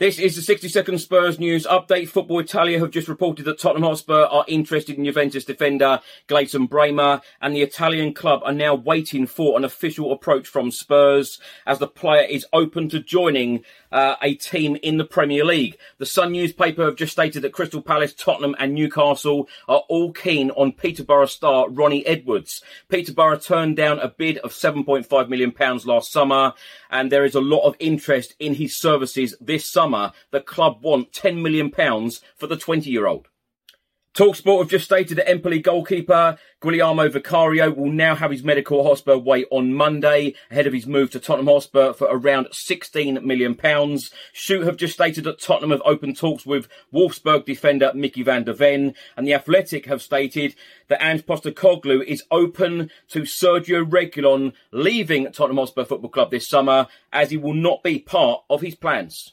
This is the 60 second Spurs news update. Football Italia have just reported that Tottenham Hotspur are interested in Juventus defender Gleison Bremer, and the Italian club are now waiting for an official approach from Spurs as the player is open to joining uh, a team in the Premier League. The Sun newspaper have just stated that Crystal Palace, Tottenham, and Newcastle are all keen on Peterborough star Ronnie Edwards. Peterborough turned down a bid of £7.5 million last summer, and there is a lot of interest in his services this summer. The club want £10 million for the 20 year old. Talksport have just stated that Empoli goalkeeper Guglielmo Vicario will now have his medical at Hotspur Way on Monday ahead of his move to Tottenham Hotspur for around £16 million. Shoot have just stated that Tottenham have opened talks with Wolfsburg defender Micky van de Ven and the Athletic have stated that Ange Postecoglou is open to Sergio Reguilón leaving Tottenham Hotspur Football Club this summer as he will not be part of his plans.